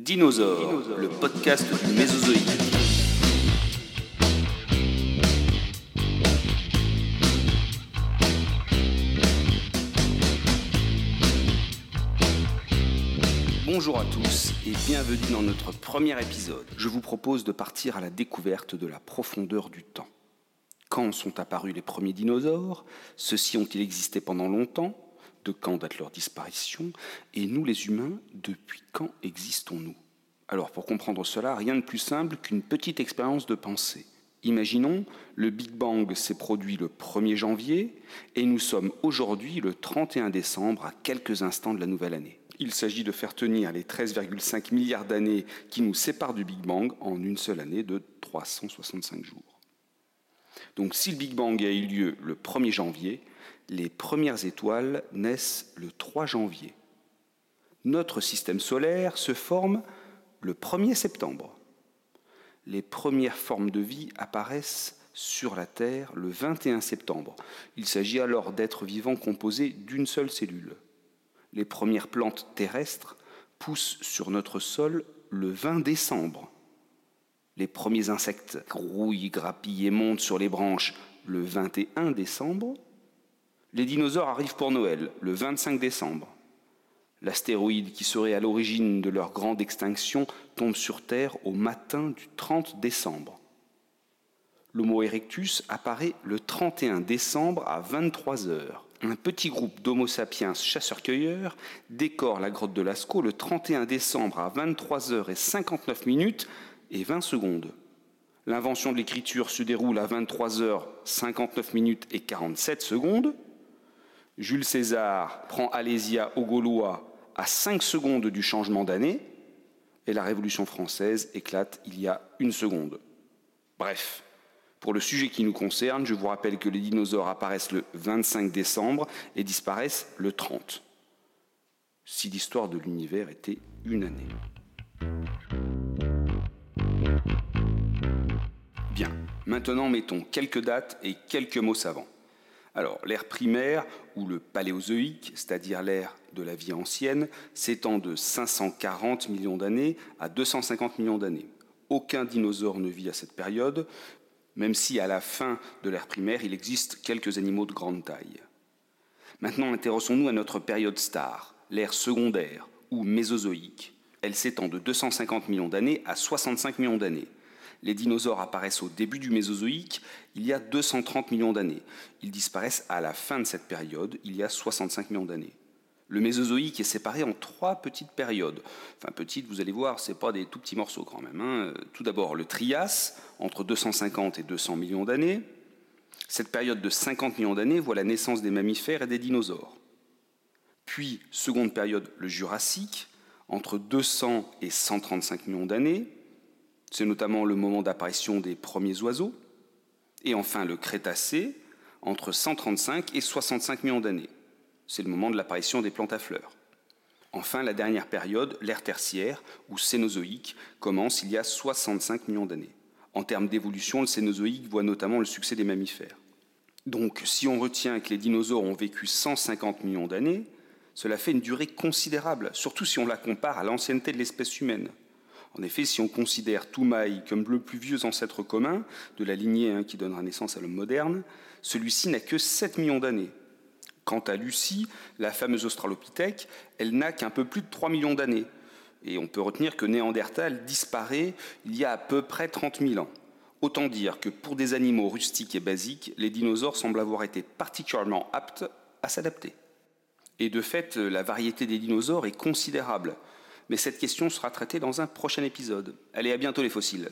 Dinosaure, le podcast du Mésozoïque. Bonjour à tous et bienvenue dans notre premier épisode. Je vous propose de partir à la découverte de la profondeur du temps. Quand sont apparus les premiers dinosaures? Ceux-ci ont-ils existé pendant longtemps? De quand date leur disparition Et nous les humains, depuis quand existons-nous? Alors pour comprendre cela, rien de plus simple qu'une petite expérience de pensée. Imaginons, le Big Bang s'est produit le 1er janvier et nous sommes aujourd'hui le 31 décembre à quelques instants de la nouvelle année. Il s'agit de faire tenir les 13,5 milliards d'années qui nous séparent du Big Bang en une seule année de 365 jours. Donc si le Big Bang a eu lieu le 1er janvier, les premières étoiles naissent le 3 janvier. Notre système solaire se forme le 1er septembre. Les premières formes de vie apparaissent sur la Terre le 21 septembre. Il s'agit alors d'êtres vivants composés d'une seule cellule. Les premières plantes terrestres poussent sur notre sol le 20 décembre. Les premiers insectes grouillent, grappillent et montent sur les branches le 21 décembre. Les dinosaures arrivent pour Noël le 25 décembre. L'astéroïde qui serait à l'origine de leur grande extinction tombe sur Terre au matin du 30 décembre. L'Homo erectus apparaît le 31 décembre à 23 heures. Un petit groupe d'Homo sapiens chasseurs-cueilleurs décore la grotte de Lascaux le 31 décembre à 23 heures et 59 minutes et 20 secondes. L'invention de l'écriture se déroule à 23 heures 59 minutes et 47 secondes. Jules César prend Alésia aux Gaulois à 5 secondes du changement d'année et la Révolution française éclate il y a une seconde. Bref, pour le sujet qui nous concerne, je vous rappelle que les dinosaures apparaissent le 25 décembre et disparaissent le 30. Si l'histoire de l'univers était une année. Bien, maintenant mettons quelques dates et quelques mots savants. Alors, l'ère primaire, ou le paléozoïque, c'est-à-dire l'ère de la vie ancienne, s'étend de 540 millions d'années à 250 millions d'années. Aucun dinosaure ne vit à cette période, même si à la fin de l'ère primaire, il existe quelques animaux de grande taille. Maintenant, intéressons-nous à notre période star, l'ère secondaire, ou mésozoïque. Elle s'étend de 250 millions d'années à 65 millions d'années. Les dinosaures apparaissent au début du Mésozoïque, il y a 230 millions d'années. Ils disparaissent à la fin de cette période, il y a 65 millions d'années. Le Mésozoïque est séparé en trois petites périodes. Enfin, petites, vous allez voir, ce pas des tout petits morceaux quand même. Hein. Tout d'abord, le Trias, entre 250 et 200 millions d'années. Cette période de 50 millions d'années voit la naissance des mammifères et des dinosaures. Puis, seconde période, le Jurassique, entre 200 et 135 millions d'années. C'est notamment le moment d'apparition des premiers oiseaux. Et enfin le Crétacé, entre 135 et 65 millions d'années. C'est le moment de l'apparition des plantes à fleurs. Enfin, la dernière période, l'ère tertiaire, ou cénozoïque, commence il y a 65 millions d'années. En termes d'évolution, le cénozoïque voit notamment le succès des mammifères. Donc, si on retient que les dinosaures ont vécu 150 millions d'années, cela fait une durée considérable, surtout si on la compare à l'ancienneté de l'espèce humaine. En effet, si on considère Toumaï comme le plus vieux ancêtre commun de la lignée hein, qui donnera naissance à l'homme moderne, celui-ci n'a que 7 millions d'années. Quant à Lucie, la fameuse Australopithèque, elle n'a qu'un peu plus de 3 millions d'années. Et on peut retenir que Néandertal disparaît il y a à peu près 30 000 ans. Autant dire que pour des animaux rustiques et basiques, les dinosaures semblent avoir été particulièrement aptes à s'adapter. Et de fait, la variété des dinosaures est considérable mais cette question sera traitée dans un prochain épisode. Allez, à bientôt les fossiles.